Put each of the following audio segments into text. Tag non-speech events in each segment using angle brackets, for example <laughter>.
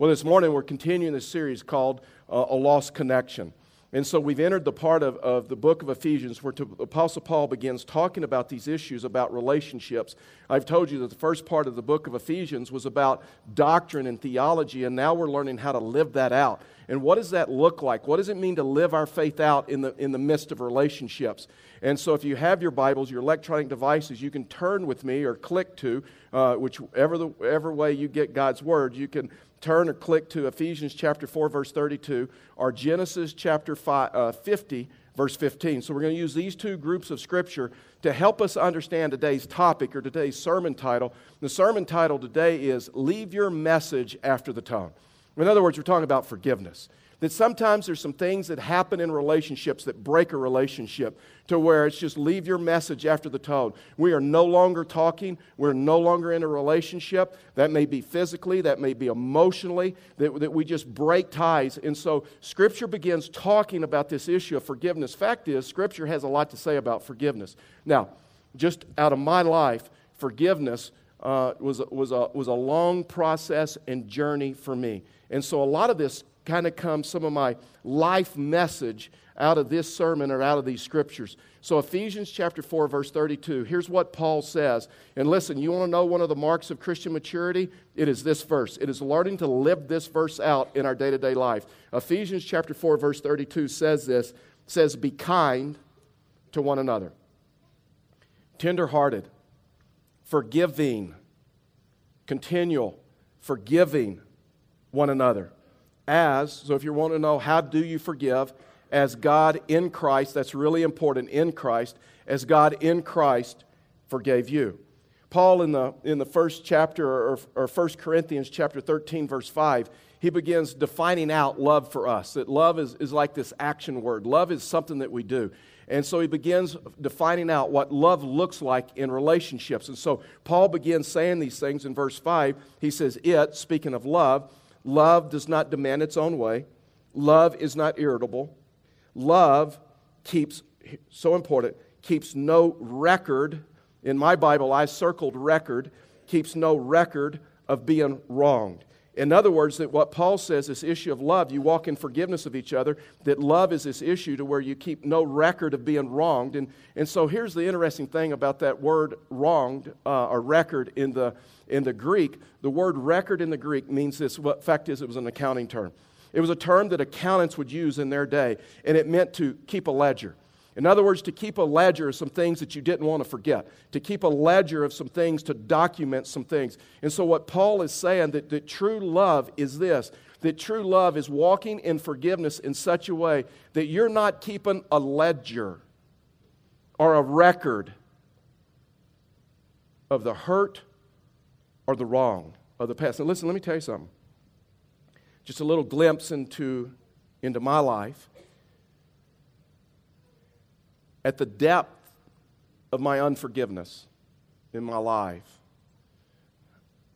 Well, this morning we're continuing this series called uh, A Lost Connection. And so we've entered the part of, of the book of Ephesians where to, Apostle Paul begins talking about these issues about relationships. I've told you that the first part of the book of Ephesians was about doctrine and theology, and now we're learning how to live that out. And what does that look like? What does it mean to live our faith out in the, in the midst of relationships? And so if you have your Bibles, your electronic devices, you can turn with me or click to, uh, whichever the, way you get God's Word, you can turn or click to Ephesians chapter 4, verse 32, or Genesis chapter five, uh, 50, verse 15. So we're going to use these two groups of scripture to help us understand today's topic or today's sermon title. The sermon title today is Leave Your Message After the Tone. In other words, we're talking about forgiveness. That sometimes there's some things that happen in relationships that break a relationship to where it's just leave your message after the tone. We are no longer talking. We're no longer in a relationship. That may be physically, that may be emotionally, that, that we just break ties. And so Scripture begins talking about this issue of forgiveness. Fact is, Scripture has a lot to say about forgiveness. Now, just out of my life, forgiveness uh, was, was, a, was a long process and journey for me. And so a lot of this kind of comes some of my life message out of this sermon or out of these scriptures. So, Ephesians chapter 4, verse 32, here's what Paul says. And listen, you want to know one of the marks of Christian maturity? It is this verse. It is learning to live this verse out in our day to day life. Ephesians chapter 4, verse 32 says this says, Be kind to one another, tenderhearted, forgiving, continual, forgiving one another as, so if you want to know how do you forgive, as God in Christ, that's really important, in Christ, as God in Christ forgave you. Paul, in the, in the first chapter, or, or 1 Corinthians chapter 13, verse 5, he begins defining out love for us. That love is, is like this action word. Love is something that we do. And so he begins defining out what love looks like in relationships. And so Paul begins saying these things in verse 5. He says, It, speaking of love, Love does not demand its own way. Love is not irritable. Love keeps, so important, keeps no record. In my Bible, I circled record, keeps no record of being wronged. In other words, that what Paul says, this issue of love, you walk in forgiveness of each other, that love is this issue to where you keep no record of being wronged. And, and so here's the interesting thing about that word wronged, uh, or record in the, in the Greek, the word record in the Greek means this. What fact is, it was an accounting term. It was a term that accountants would use in their day, and it meant to keep a ledger. In other words, to keep a ledger of some things that you didn't want to forget, to keep a ledger of some things, to document some things. And so, what Paul is saying that, that true love is this that true love is walking in forgiveness in such a way that you're not keeping a ledger or a record of the hurt or the wrong of the past. Now, listen, let me tell you something. Just a little glimpse into, into my life. At the depth of my unforgiveness in my life,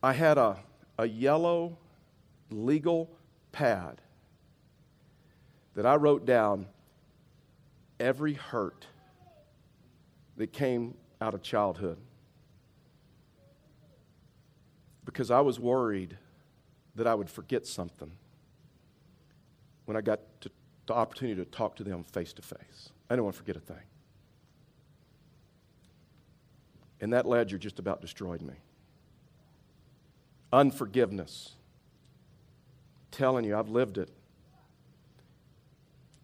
I had a, a yellow legal pad that I wrote down every hurt that came out of childhood because I was worried that I would forget something when I got to, the opportunity to talk to them face to face. I didn't want to forget a thing. And that ledger just about destroyed me. Unforgiveness. telling you, I've lived it.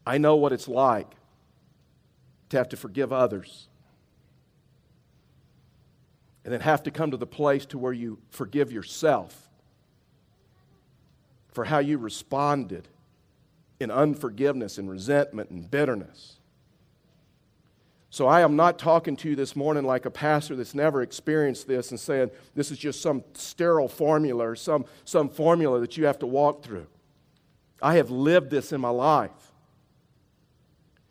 I know what it's like to have to forgive others and then have to come to the place to where you forgive yourself for how you responded in unforgiveness and resentment and bitterness. So I am not talking to you this morning like a pastor that's never experienced this and saying this is just some sterile formula or some, some formula that you have to walk through. I have lived this in my life.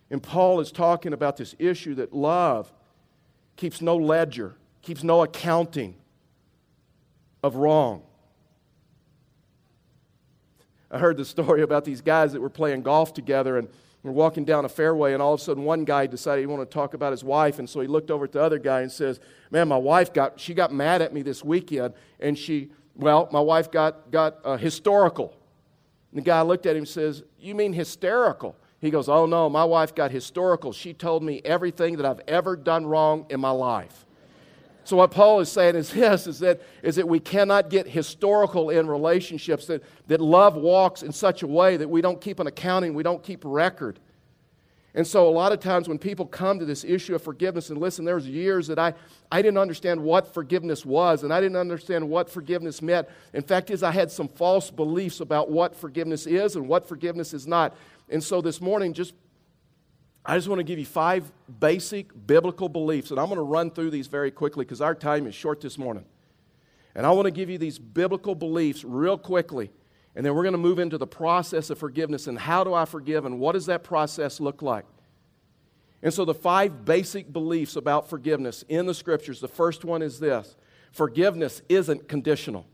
And Paul is talking about this issue that love keeps no ledger keeps no accounting of wrong. I heard the story about these guys that were playing golf together and were walking down a fairway, and all of a sudden one guy decided he wanted to talk about his wife, and so he looked over at the other guy and says, Man, my wife got she got mad at me this weekend, and she Well, my wife got, got uh, historical. And the guy looked at him and says, You mean hysterical? He goes, Oh no, my wife got historical. She told me everything that I've ever done wrong in my life. So what Paul is saying is this is that, is that we cannot get historical in relationships, that, that love walks in such a way that we don't keep an accounting, we don't keep record. And so, a lot of times when people come to this issue of forgiveness, and listen, there was years that I, I didn't understand what forgiveness was, and I didn't understand what forgiveness meant. In fact, is I had some false beliefs about what forgiveness is and what forgiveness is not. And so, this morning, just I just want to give you five basic biblical beliefs, and I'm going to run through these very quickly because our time is short this morning. And I want to give you these biblical beliefs real quickly and then we're going to move into the process of forgiveness and how do I forgive and what does that process look like? And so, the five basic beliefs about forgiveness in the scriptures the first one is this forgiveness isn't conditional.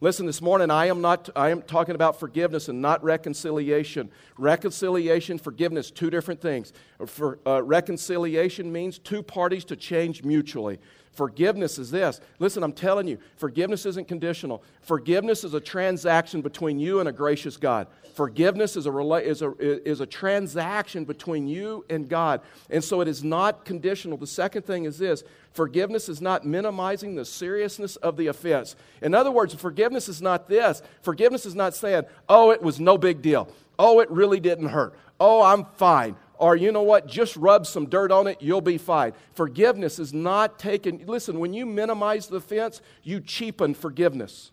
Listen, this morning I am not I am talking about forgiveness and not reconciliation. Reconciliation, forgiveness, two different things. For, uh, reconciliation means two parties to change mutually. Forgiveness is this. Listen, I'm telling you, forgiveness isn't conditional. Forgiveness is a transaction between you and a gracious God. Forgiveness is a, is a, is a transaction between you and God. And so it is not conditional. The second thing is this forgiveness is not minimizing the seriousness of the offense. In other words, forgiveness is not this. Forgiveness is not saying, oh, it was no big deal. Oh, it really didn't hurt. Oh, I'm fine or you know what, just rub some dirt on it, you'll be fine. Forgiveness is not taken. Listen, when you minimize the offense, you cheapen forgiveness.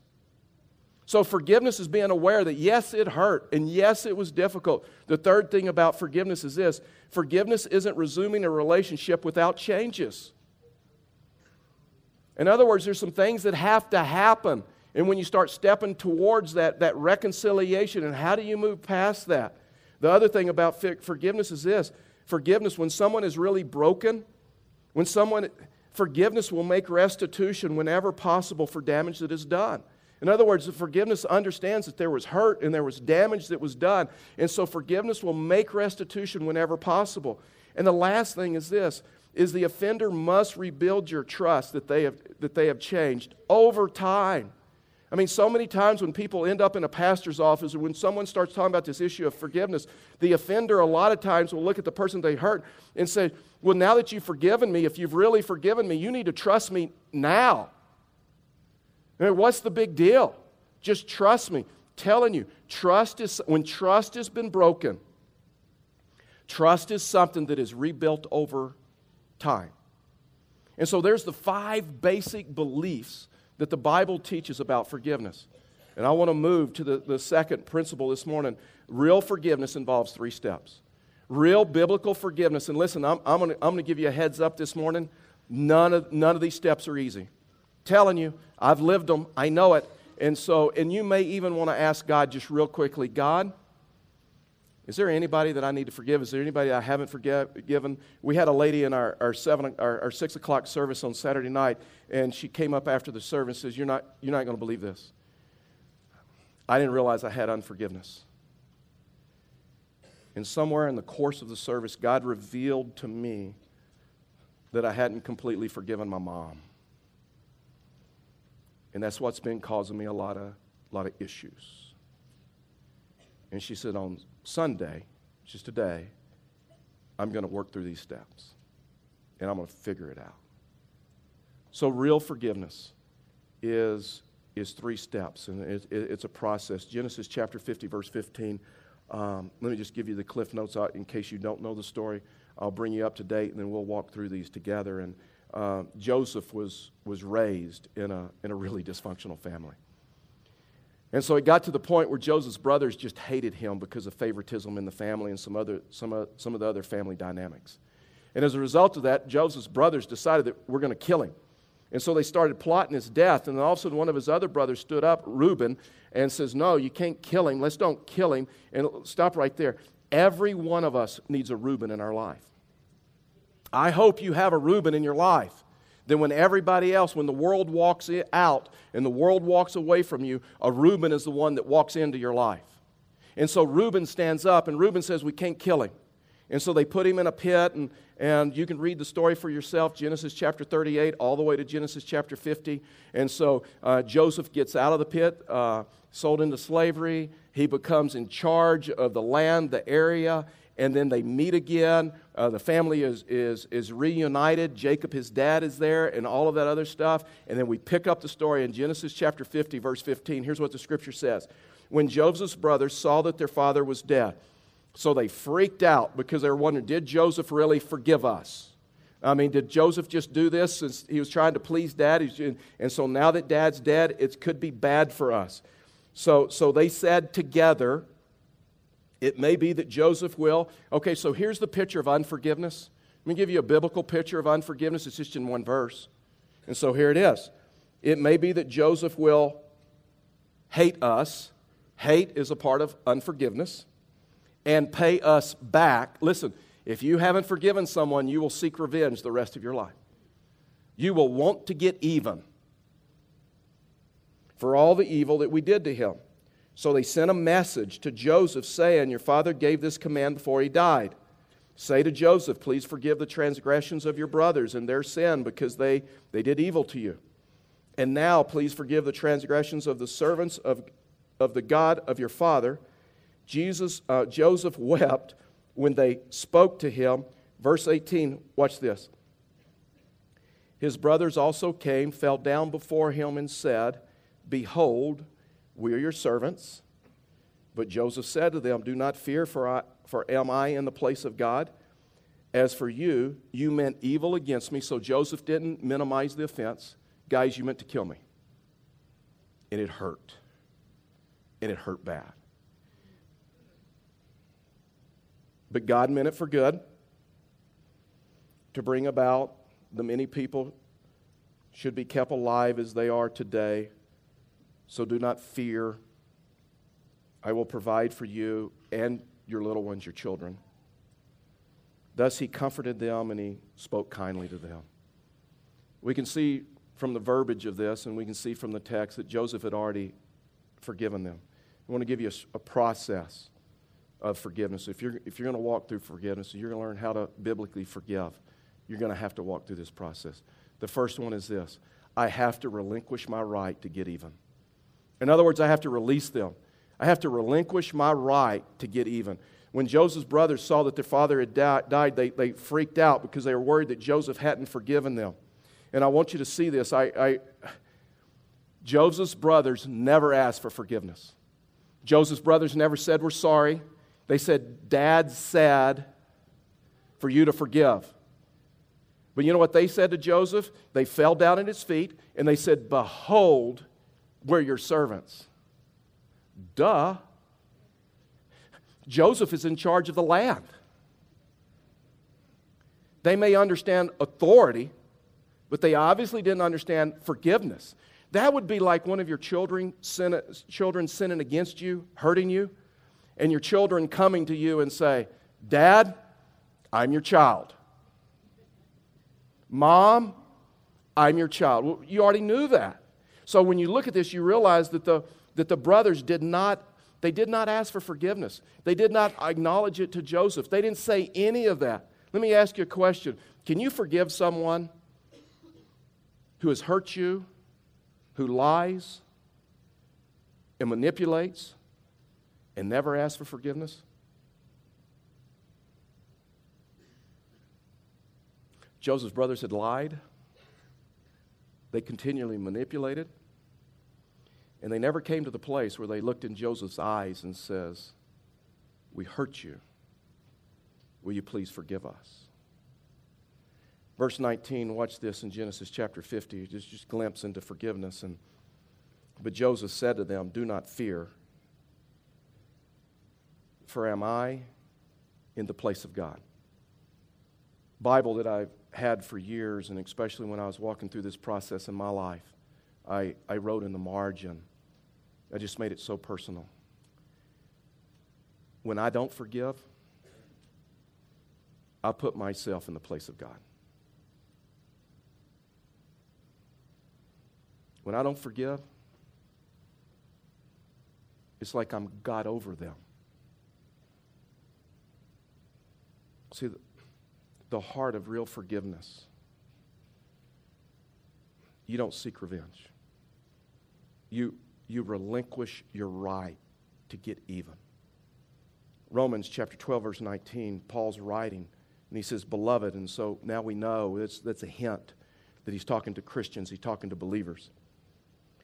So, forgiveness is being aware that yes, it hurt, and yes, it was difficult. The third thing about forgiveness is this forgiveness isn't resuming a relationship without changes. In other words, there's some things that have to happen. And when you start stepping towards that, that reconciliation, and how do you move past that? The other thing about forgiveness is this forgiveness, when someone is really broken, when someone, forgiveness will make restitution whenever possible for damage that is done. In other words, forgiveness understands that there was hurt and there was damage that was done. And so forgiveness will make restitution whenever possible. And the last thing is this is the offender must rebuild your trust that they have, that they have changed over time. I mean, so many times when people end up in a pastor's office or when someone starts talking about this issue of forgiveness, the offender a lot of times will look at the person they hurt and say, Well, now that you've forgiven me, if you've really forgiven me, you need to trust me now. I mean, what's the big deal? Just trust me. Telling you, trust is when trust has been broken, trust is something that is rebuilt over time. And so there's the five basic beliefs that the Bible teaches about forgiveness. And I want to move to the, the second principle this morning. Real forgiveness involves three steps. Real biblical forgiveness, and listen, I'm, I'm going to give you a heads up this morning. None of, none of these steps are easy. Telling you, I've lived them, I know it. And so, and you may even want to ask God just real quickly God, is there anybody that I need to forgive? Is there anybody I haven't forgiven? We had a lady in our, our, seven, our, our 6 o'clock service on Saturday night, and she came up after the service and says, You're not, you're not going to believe this. I didn't realize I had unforgiveness. And somewhere in the course of the service, God revealed to me that I hadn't completely forgiven my mom. And that's what's been causing me a lot of, lot of issues. And she said, On Sunday, just today, I'm going to work through these steps and I'm going to figure it out. So, real forgiveness is, is three steps, and it, it, it's a process. Genesis chapter 50, verse 15. Um, let me just give you the cliff notes out in case you don't know the story. I'll bring you up to date, and then we'll walk through these together. And uh, Joseph was, was raised in a, in a really dysfunctional family. And so it got to the point where Joseph's brothers just hated him because of favoritism in the family and some, other, some, uh, some of the other family dynamics. And as a result of that, Joseph's brothers decided that we're going to kill him. And so they started plotting his death. And then all of a sudden, one of his other brothers stood up, Reuben, and says, No, you can't kill him. Let's don't kill him. And stop right there. Every one of us needs a Reuben in our life. I hope you have a Reuben in your life then when everybody else, when the world walks out and the world walks away from you, a Reuben is the one that walks into your life. And so Reuben stands up, and Reuben says, We can't kill him. And so they put him in a pit, and, and you can read the story for yourself Genesis chapter 38, all the way to Genesis chapter 50. And so uh, Joseph gets out of the pit, uh, sold into slavery. He becomes in charge of the land, the area, and then they meet again. Uh, the family is, is, is reunited. Jacob, his dad, is there, and all of that other stuff. And then we pick up the story in Genesis chapter 50, verse 15. Here's what the scripture says When Joseph's brothers saw that their father was dead, so they freaked out because they were wondering did Joseph really forgive us? I mean, did Joseph just do this since he was trying to please dad? And so now that dad's dead, it could be bad for us. So, so they said together, it may be that Joseph will. Okay, so here's the picture of unforgiveness. Let me give you a biblical picture of unforgiveness. It's just in one verse. And so here it is. It may be that Joseph will hate us. Hate is a part of unforgiveness and pay us back. Listen, if you haven't forgiven someone, you will seek revenge the rest of your life. You will want to get even for all the evil that we did to him. So they sent a message to Joseph saying, Your father gave this command before he died. Say to Joseph, Please forgive the transgressions of your brothers and their sin because they, they did evil to you. And now, please forgive the transgressions of the servants of, of the God of your father Jesus, uh, Joseph wept when they spoke to him. Verse 18, watch this. His brothers also came, fell down before him, and said, Behold, we are your servants. But Joseph said to them, Do not fear, for, I, for am I in the place of God? As for you, you meant evil against me. So Joseph didn't minimize the offense. Guys, you meant to kill me. And it hurt. And it hurt bad. But God meant it for good to bring about the many people should be kept alive as they are today. So do not fear. I will provide for you and your little ones, your children. Thus he comforted them and he spoke kindly to them. We can see from the verbiage of this, and we can see from the text that Joseph had already forgiven them. I want to give you a, a process of forgiveness. If you're, if you're going to walk through forgiveness, you're going to learn how to biblically forgive, you're going to have to walk through this process. The first one is this I have to relinquish my right to get even. In other words, I have to release them. I have to relinquish my right to get even. When Joseph's brothers saw that their father had died, they, they freaked out because they were worried that Joseph hadn't forgiven them. And I want you to see this. I, I, Joseph's brothers never asked for forgiveness. Joseph's brothers never said, We're sorry. They said, Dad said for you to forgive. But you know what they said to Joseph? They fell down at his feet and they said, Behold, we're your servants. Duh. Joseph is in charge of the land. They may understand authority, but they obviously didn't understand forgiveness. That would be like one of your children, sin, children sinning against you, hurting you and your children coming to you and say, Dad, I'm your child. Mom, I'm your child. Well, you already knew that. So when you look at this, you realize that the, that the brothers did not, they did not ask for forgiveness. They did not acknowledge it to Joseph. They didn't say any of that. Let me ask you a question. Can you forgive someone who has hurt you, who lies and manipulates and never asks for forgiveness? Joseph's brothers had lied. They continually manipulated. And they never came to the place where they looked in Joseph's eyes and says, "We hurt you. Will you please forgive us?" Verse 19, watch this in Genesis chapter 50, just just glimpse into forgiveness and but Joseph said to them, "Do not fear." for am I in the place of God? Bible that I've had for years, and especially when I was walking through this process in my life, I, I wrote in the margin. I just made it so personal. When I don't forgive, I put myself in the place of God. When I don't forgive, it's like I'm God over them. See, the heart of real forgiveness. You don't seek revenge. You, you relinquish your right to get even. Romans chapter 12, verse 19, Paul's writing, and he says, Beloved, and so now we know that's, that's a hint that he's talking to Christians, he's talking to believers.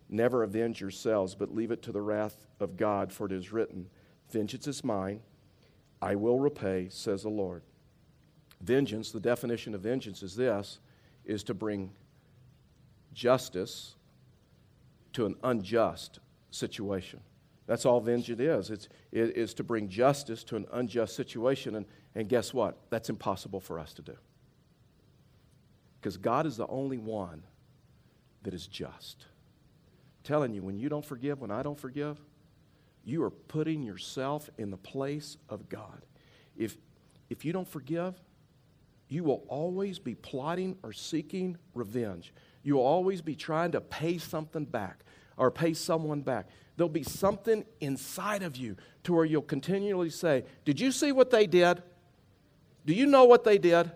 Never avenge yourselves, but leave it to the wrath of God, for it is written, Vengeance is mine, I will repay, says the Lord. Vengeance, the definition of vengeance is this, is to bring justice to an unjust situation. That's all vengeance is. It's, it is to bring justice to an unjust situation. And, and guess what? That's impossible for us to do. Because God is the only one that is just. I'm telling you, when you don't forgive, when I don't forgive, you are putting yourself in the place of God. If, if you don't forgive, you will always be plotting or seeking revenge. You will always be trying to pay something back or pay someone back. There'll be something inside of you to where you'll continually say, Did you see what they did? Do you know what they did?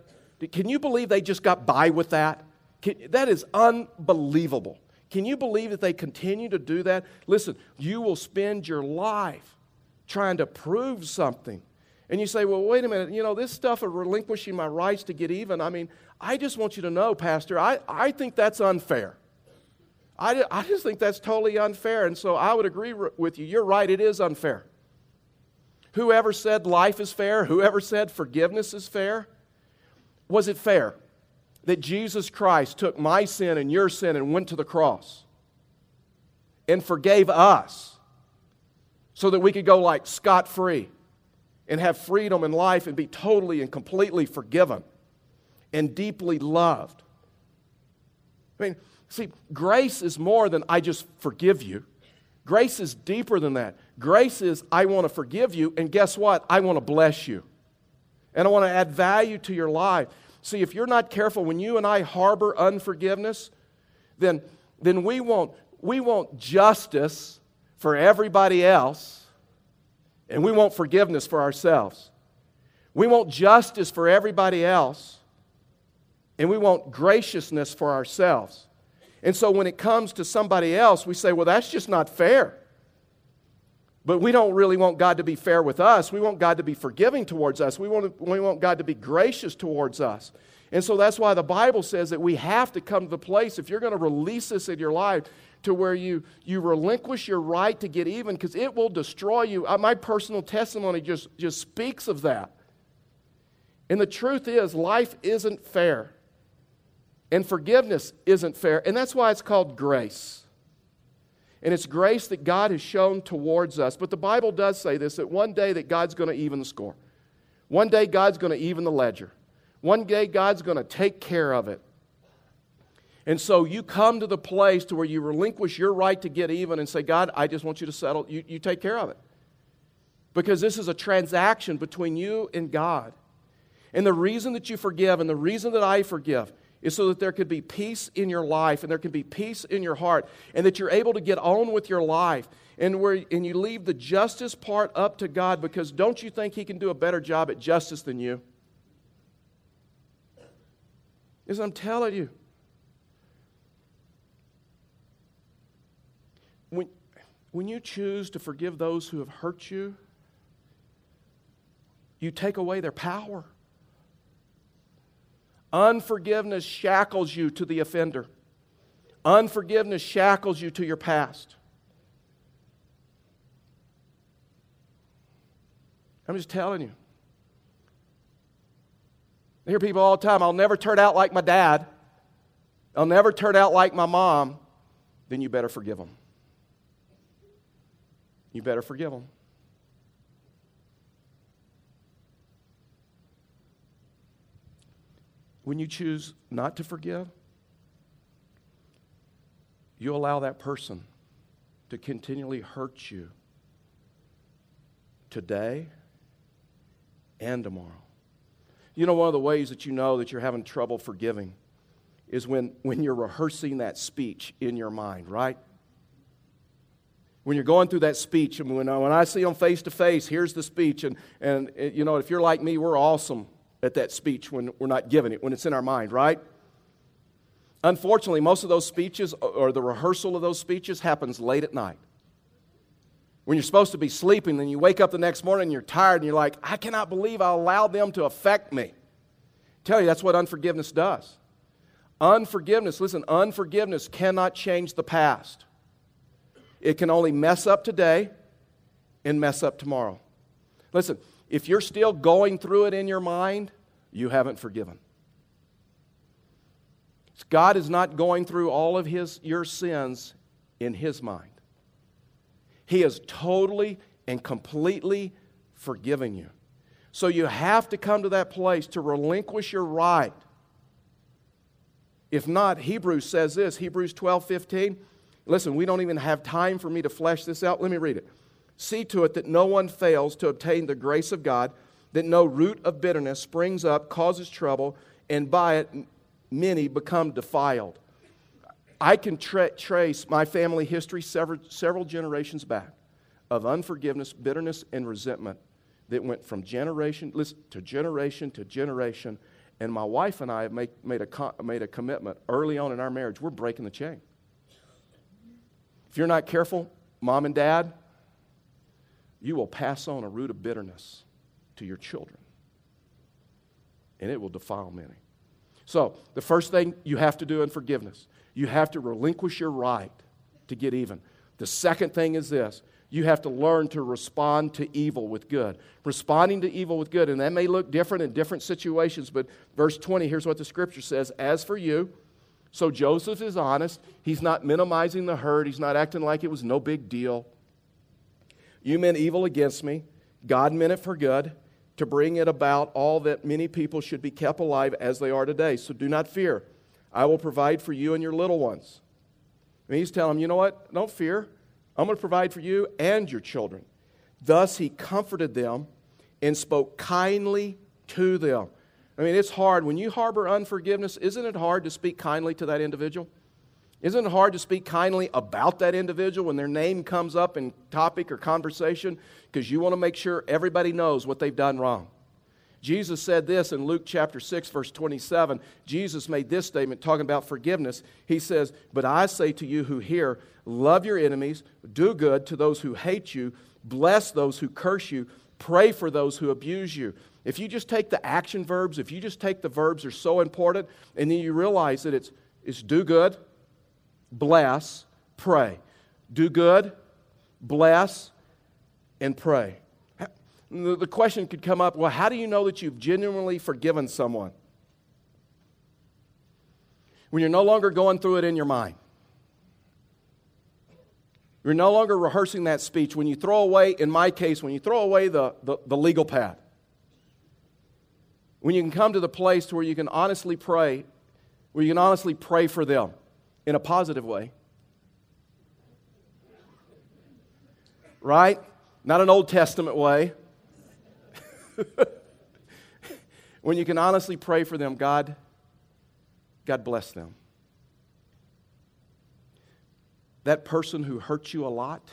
Can you believe they just got by with that? Can, that is unbelievable. Can you believe that they continue to do that? Listen, you will spend your life trying to prove something. And you say, well, wait a minute, you know, this stuff of relinquishing my rights to get even, I mean, I just want you to know, Pastor, I, I think that's unfair. I, I just think that's totally unfair. And so I would agree with you. You're right, it is unfair. Whoever said life is fair, whoever said forgiveness is fair, was it fair that Jesus Christ took my sin and your sin and went to the cross and forgave us so that we could go like scot free and have freedom in life and be totally and completely forgiven and deeply loved? I mean, see, grace is more than I just forgive you. Grace is deeper than that. Grace is I want to forgive you, and guess what? I want to bless you. And I want to add value to your life. See, if you're not careful, when you and I harbor unforgiveness, then, then we, want, we want justice for everybody else, and we want forgiveness for ourselves. We want justice for everybody else, and we want graciousness for ourselves. And so when it comes to somebody else, we say, well, that's just not fair. But we don't really want God to be fair with us. We want God to be forgiving towards us. We want, we want God to be gracious towards us. And so that's why the Bible says that we have to come to the place, if you're going to release this in your life, to where you, you relinquish your right to get even, because it will destroy you. Uh, my personal testimony just, just speaks of that. And the truth is, life isn't fair. And forgiveness isn't fair. And that's why it's called grace. And it's grace that God has shown towards us. But the Bible does say this that one day that God's going to even the score. One day God's going to even the ledger. One day God's going to take care of it. And so you come to the place to where you relinquish your right to get even and say, God, I just want you to settle. You, you take care of it. Because this is a transaction between you and God. And the reason that you forgive and the reason that I forgive is so that there could be peace in your life and there can be peace in your heart and that you're able to get on with your life and where and you leave the justice part up to God because don't you think he can do a better job at justice than you? As I'm telling you. When, when you choose to forgive those who have hurt you, you take away their power. Unforgiveness shackles you to the offender. Unforgiveness shackles you to your past. I'm just telling you. I hear people all the time, I'll never turn out like my dad. I'll never turn out like my mom. Then you better forgive them. You better forgive them. when you choose not to forgive, you allow that person to continually hurt you today and tomorrow. You know, one of the ways that you know that you're having trouble forgiving is when, when you're rehearsing that speech in your mind, right? When you're going through that speech, and when, when I see them face to face, here's the speech, and, and you know, if you're like me, we're awesome at that speech when we're not giving it, when it's in our mind, right? Unfortunately, most of those speeches uh, or the rehearsal of those speeches happens late at night. When you're supposed to be sleeping, then you wake up the next morning and you're tired and you're like, I cannot believe I allowed them to affect me. I tell you, that's what unforgiveness does. Unforgiveness, listen, unforgiveness cannot change the past. It can only mess up today and mess up tomorrow. Listen, if you're still going through it in your mind, you haven't forgiven. God is not going through all of his, your sins in his mind. He has totally and completely forgiven you. So you have to come to that place to relinquish your right. If not, Hebrews says this Hebrews 12 15. Listen, we don't even have time for me to flesh this out. Let me read it. See to it that no one fails to obtain the grace of God, that no root of bitterness springs up, causes trouble, and by it many become defiled. I can tra- trace my family history several, several generations back of unforgiveness, bitterness, and resentment that went from generation listen, to generation to generation. And my wife and I have made, a, made a commitment early on in our marriage. We're breaking the chain. If you're not careful, mom and dad, you will pass on a root of bitterness to your children. And it will defile many. So, the first thing you have to do in forgiveness, you have to relinquish your right to get even. The second thing is this you have to learn to respond to evil with good. Responding to evil with good, and that may look different in different situations, but verse 20, here's what the scripture says As for you, so Joseph is honest. He's not minimizing the hurt, he's not acting like it was no big deal. You meant evil against me, God meant it for good to bring it about all that many people should be kept alive as they are today. So do not fear. I will provide for you and your little ones. And he's telling them, you know what? Don't fear. I'm going to provide for you and your children. Thus he comforted them and spoke kindly to them. I mean, it's hard. When you harbor unforgiveness, isn't it hard to speak kindly to that individual? Isn't it hard to speak kindly about that individual when their name comes up in topic or conversation because you want to make sure everybody knows what they've done wrong? Jesus said this in Luke chapter 6, verse 27. Jesus made this statement talking about forgiveness. He says, But I say to you who hear, love your enemies, do good to those who hate you, bless those who curse you, pray for those who abuse you. If you just take the action verbs, if you just take the verbs are so important, and then you realize that it's, it's do good, bless, pray. Do good, bless, and pray. The question could come up well, how do you know that you've genuinely forgiven someone? When you're no longer going through it in your mind. You're no longer rehearsing that speech. When you throw away, in my case, when you throw away the, the, the legal pad, when you can come to the place where you can honestly pray, where you can honestly pray for them in a positive way. Right? Not an Old Testament way. <laughs> when you can honestly pray for them, God, God bless them. That person who hurt you a lot,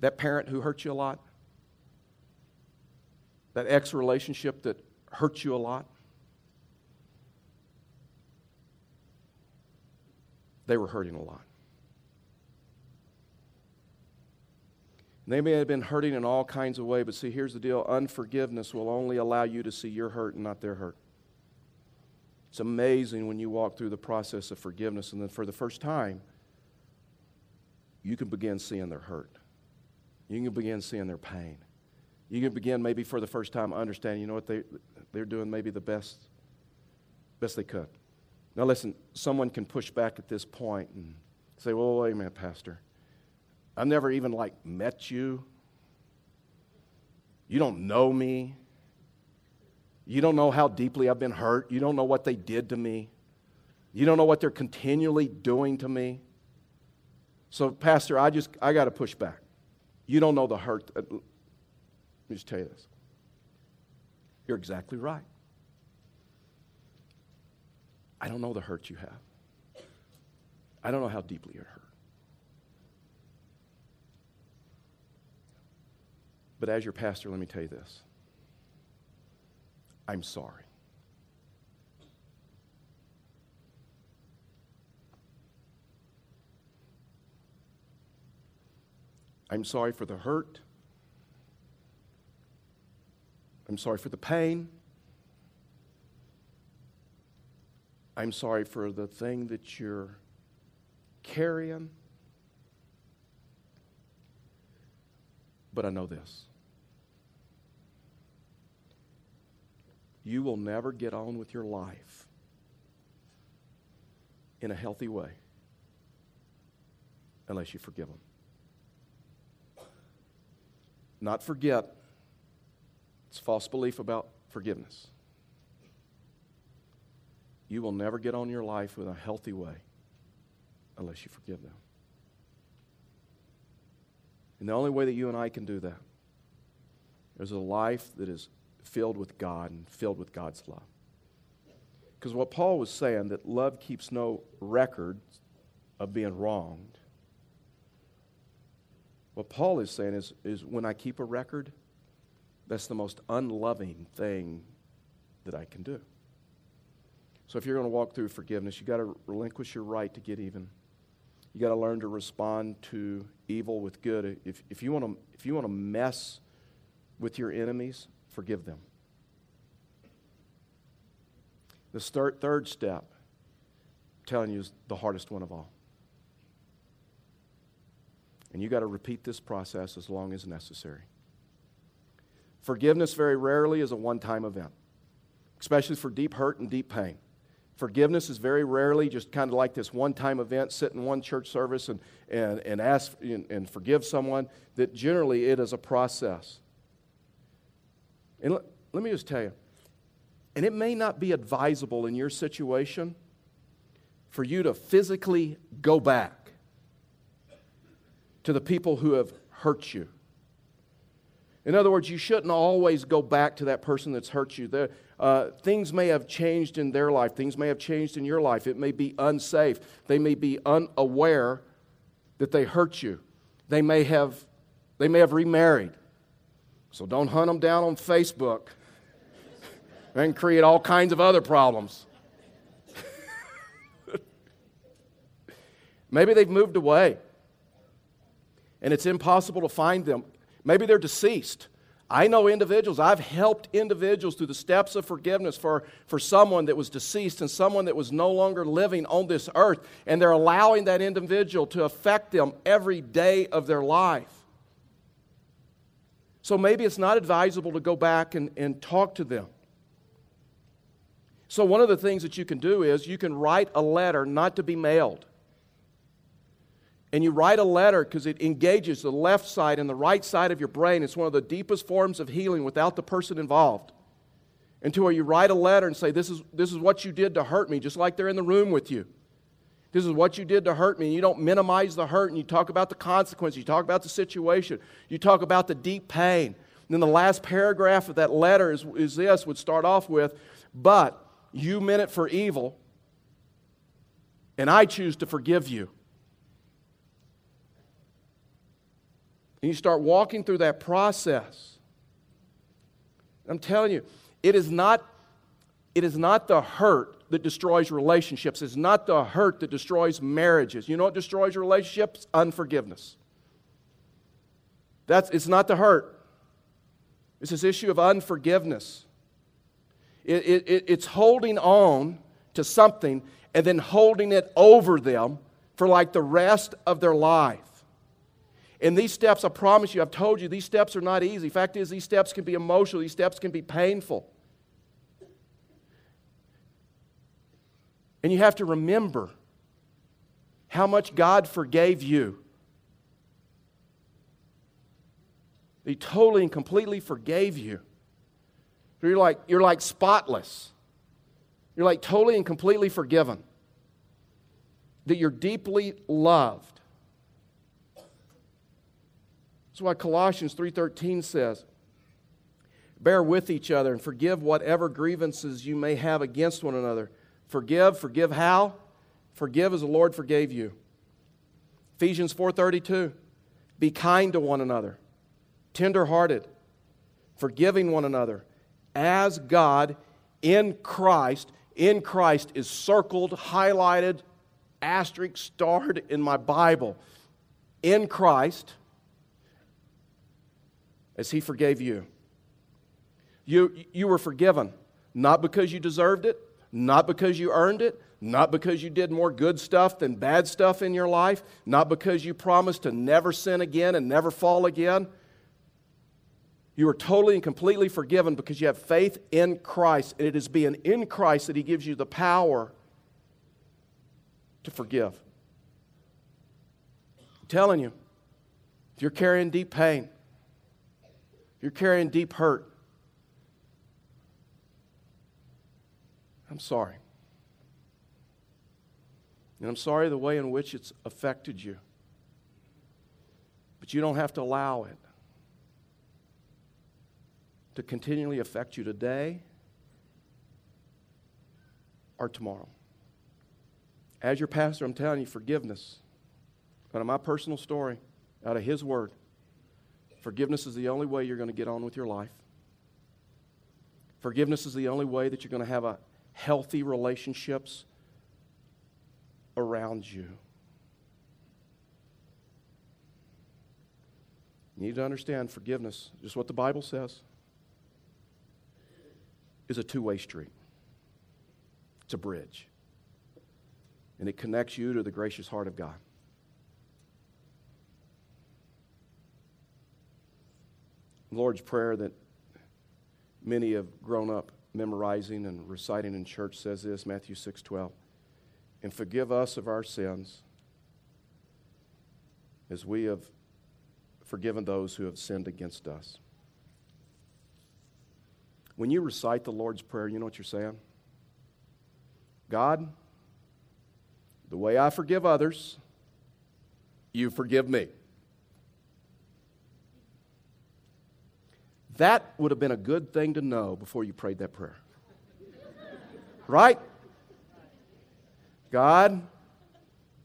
that parent who hurt you a lot, that ex relationship that hurt you a lot, they were hurting a lot. They may have been hurting in all kinds of ways, but see, here's the deal unforgiveness will only allow you to see your hurt and not their hurt. It's amazing when you walk through the process of forgiveness, and then for the first time, you can begin seeing their hurt. You can begin seeing their pain. You can begin, maybe for the first time, understanding, you know what, they, they're doing maybe the best, best they could. Now, listen, someone can push back at this point and say, well, wait a minute, Pastor. I've never even like met you. You don't know me. You don't know how deeply I've been hurt. You don't know what they did to me. You don't know what they're continually doing to me. So, Pastor, I just, I got to push back. You don't know the hurt. Let me just tell you this. You're exactly right. I don't know the hurt you have. I don't know how deeply you're hurt. But as your pastor, let me tell you this I'm sorry. I'm sorry for the hurt. I'm sorry for the pain. I'm sorry for the thing that you're carrying. But I know this you will never get on with your life in a healthy way unless you forgive them. Not forget, it's false belief about forgiveness. You will never get on your life in a healthy way unless you forgive them. And the only way that you and I can do that is a life that is filled with God and filled with God's love. Because what Paul was saying, that love keeps no record of being wronged. What Paul is saying is, is when I keep a record, that's the most unloving thing that I can do. So if you're going to walk through forgiveness, you've got to relinquish your right to get even. You got to learn to respond to evil with good. If, if, you want to, if you want to mess with your enemies, forgive them. The third, third step, I'm telling you, is the hardest one of all. And you got to repeat this process as long as necessary. Forgiveness very rarely is a one time event, especially for deep hurt and deep pain. Forgiveness is very rarely just kind of like this one time event, sit in one church service and, and, and ask and, and forgive someone, that generally it is a process. And let, let me just tell you, and it may not be advisable in your situation for you to physically go back to the people who have hurt you. In other words, you shouldn't always go back to that person that's hurt you. Uh, things may have changed in their life, things may have changed in your life. It may be unsafe. They may be unaware that they hurt you. They may have, they may have remarried. So don't hunt them down on Facebook and create all kinds of other problems. <laughs> Maybe they've moved away and it's impossible to find them. Maybe they're deceased. I know individuals, I've helped individuals through the steps of forgiveness for, for someone that was deceased and someone that was no longer living on this earth, and they're allowing that individual to affect them every day of their life. So maybe it's not advisable to go back and, and talk to them. So, one of the things that you can do is you can write a letter not to be mailed and you write a letter because it engages the left side and the right side of your brain. It's one of the deepest forms of healing without the person involved. Until you write a letter and say, this is, this is what you did to hurt me, just like they're in the room with you. This is what you did to hurt me. And you don't minimize the hurt and you talk about the consequences. You talk about the situation. You talk about the deep pain. And then the last paragraph of that letter is, is this would start off with, But you meant it for evil, and I choose to forgive you. And you start walking through that process. I'm telling you, it is not, it is not the hurt that destroys relationships. It's not the hurt that destroys marriages. You know what destroys relationships? Unforgiveness. That's, it's not the hurt. It's this issue of unforgiveness. It, it, it's holding on to something and then holding it over them for like the rest of their life. And these steps, I promise you, I've told you, these steps are not easy. Fact is, these steps can be emotional, these steps can be painful. And you have to remember how much God forgave you. He totally and completely forgave you. You're like, you're like spotless. You're like totally and completely forgiven. That you're deeply loved. That's why Colossians 3:13 says, "Bear with each other and forgive whatever grievances you may have against one another. Forgive, forgive how? Forgive as the Lord forgave you." Ephesians 4:32, "Be kind to one another, tender-hearted, forgiving one another, as God in Christ. In Christ is circled, highlighted, asterisk, starred in my Bible. In Christ, as He forgave you. You, you were forgiven, not because you deserved it, not because you earned it, not because you did more good stuff than bad stuff in your life, not because you promised to never sin again and never fall again. You are totally and completely forgiven because you have faith in Christ. And it is being in Christ that He gives you the power to forgive. I'm telling you, if you're carrying deep pain, if you're carrying deep hurt, I'm sorry. And I'm sorry the way in which it's affected you. But you don't have to allow it to continually affect you today or tomorrow. As your pastor, I'm telling you forgiveness. Out of my personal story, out of his word, forgiveness is the only way you're going to get on with your life. Forgiveness is the only way that you're going to have a healthy relationships around you. You need to understand forgiveness, just what the Bible says, is a two way street. It's a bridge. And it connects you to the gracious heart of God. Lord's Prayer that many have grown up memorizing and reciting in church says this Matthew 6 12 and forgive us of our sins as we have forgiven those who have sinned against us. When you recite the Lord's Prayer, you know what you're saying? God, the way I forgive others, you forgive me. That would have been a good thing to know before you prayed that prayer. Right? God,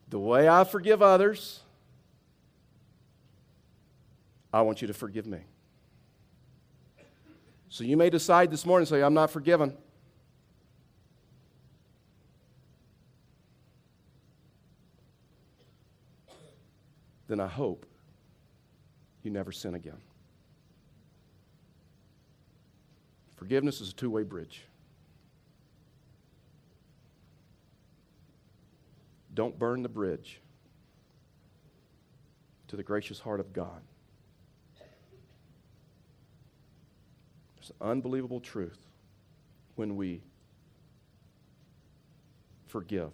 the way I forgive others, I want you to forgive me. So you may decide this morning say, I'm not forgiven. Then I hope you never sin again. Forgiveness is a two way bridge. Don't burn the bridge to the gracious heart of God. It's an unbelievable truth when we forgive.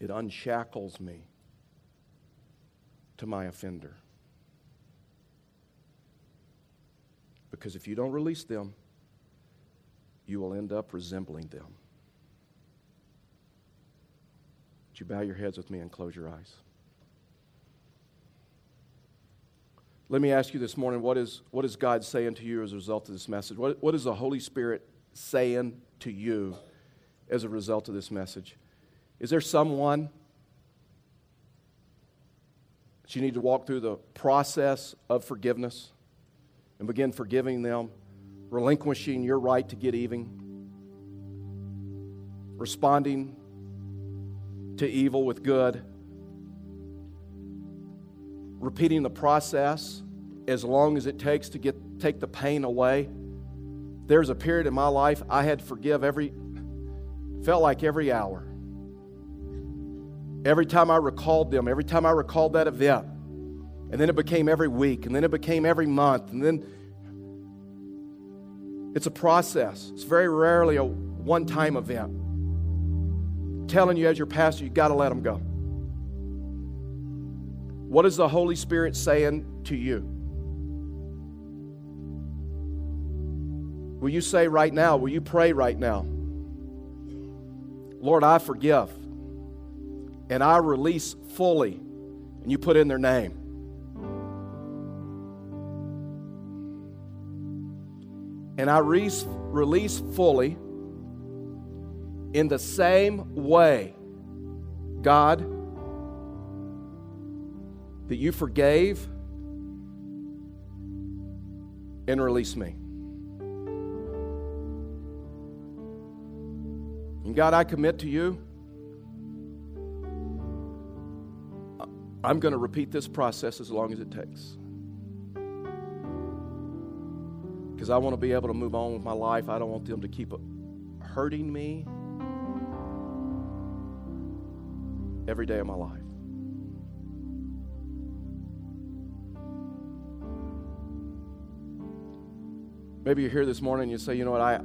It unshackles me to my offender. Because if you don't release them, you will end up resembling them. Would you bow your heads with me and close your eyes? Let me ask you this morning what is, what is God saying to you as a result of this message? What, what is the Holy Spirit saying to you as a result of this message? Is there someone that you need to walk through the process of forgiveness and begin forgiving them, relinquishing your right to get even, responding to evil with good, repeating the process as long as it takes to get, take the pain away. There's a period in my life I had to forgive every, felt like every hour. Every time I recalled them, every time I recalled that event. And then it became every week, and then it became every month, and then it's a process. It's very rarely a one time event telling you as your pastor, you've got to let them go. What is the Holy Spirit saying to you? Will you say right now, will you pray right now? Lord, I forgive and I release fully. And you put in their name. and I re- release fully in the same way, God, that you forgave and release me. And God, I commit to you. I'm going to repeat this process as long as it takes. Because I want to be able to move on with my life. I don't want them to keep hurting me every day of my life. Maybe you're here this morning and you say, you know what, I,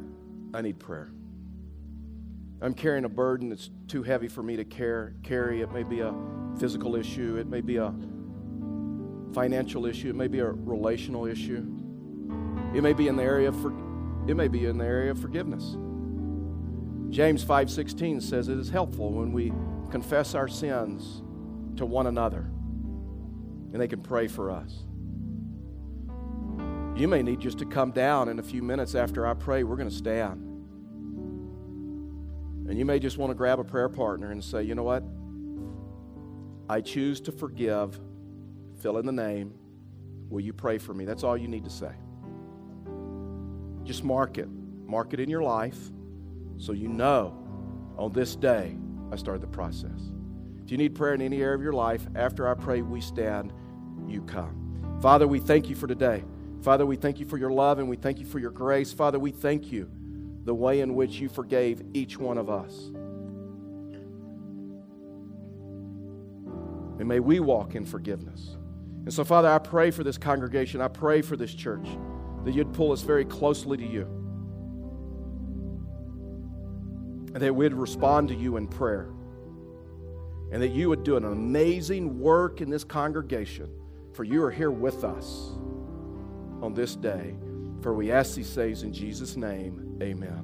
I need prayer. I'm carrying a burden that's too heavy for me to care, carry. It may be a physical issue, it may be a financial issue, it may be a relational issue. It may be in the area of for, it may be in the area of forgiveness. James 5:16 says it is helpful when we confess our sins to one another and they can pray for us. You may need just to come down in a few minutes after I pray. We're going to stand. And you may just want to grab a prayer partner and say, you know what? I choose to forgive. Fill in the name. Will you pray for me? That's all you need to say. Just mark it. Mark it in your life so you know on this day I started the process. If you need prayer in any area of your life, after I pray, we stand, you come. Father, we thank you for today. Father, we thank you for your love and we thank you for your grace. Father, we thank you the way in which you forgave each one of us. And may we walk in forgiveness. And so, Father, I pray for this congregation. I pray for this church that you'd pull us very closely to you. And that we'd respond to you in prayer. And that you would do an amazing work in this congregation, for you are here with us on this day. For we ask these things in Jesus' name, amen.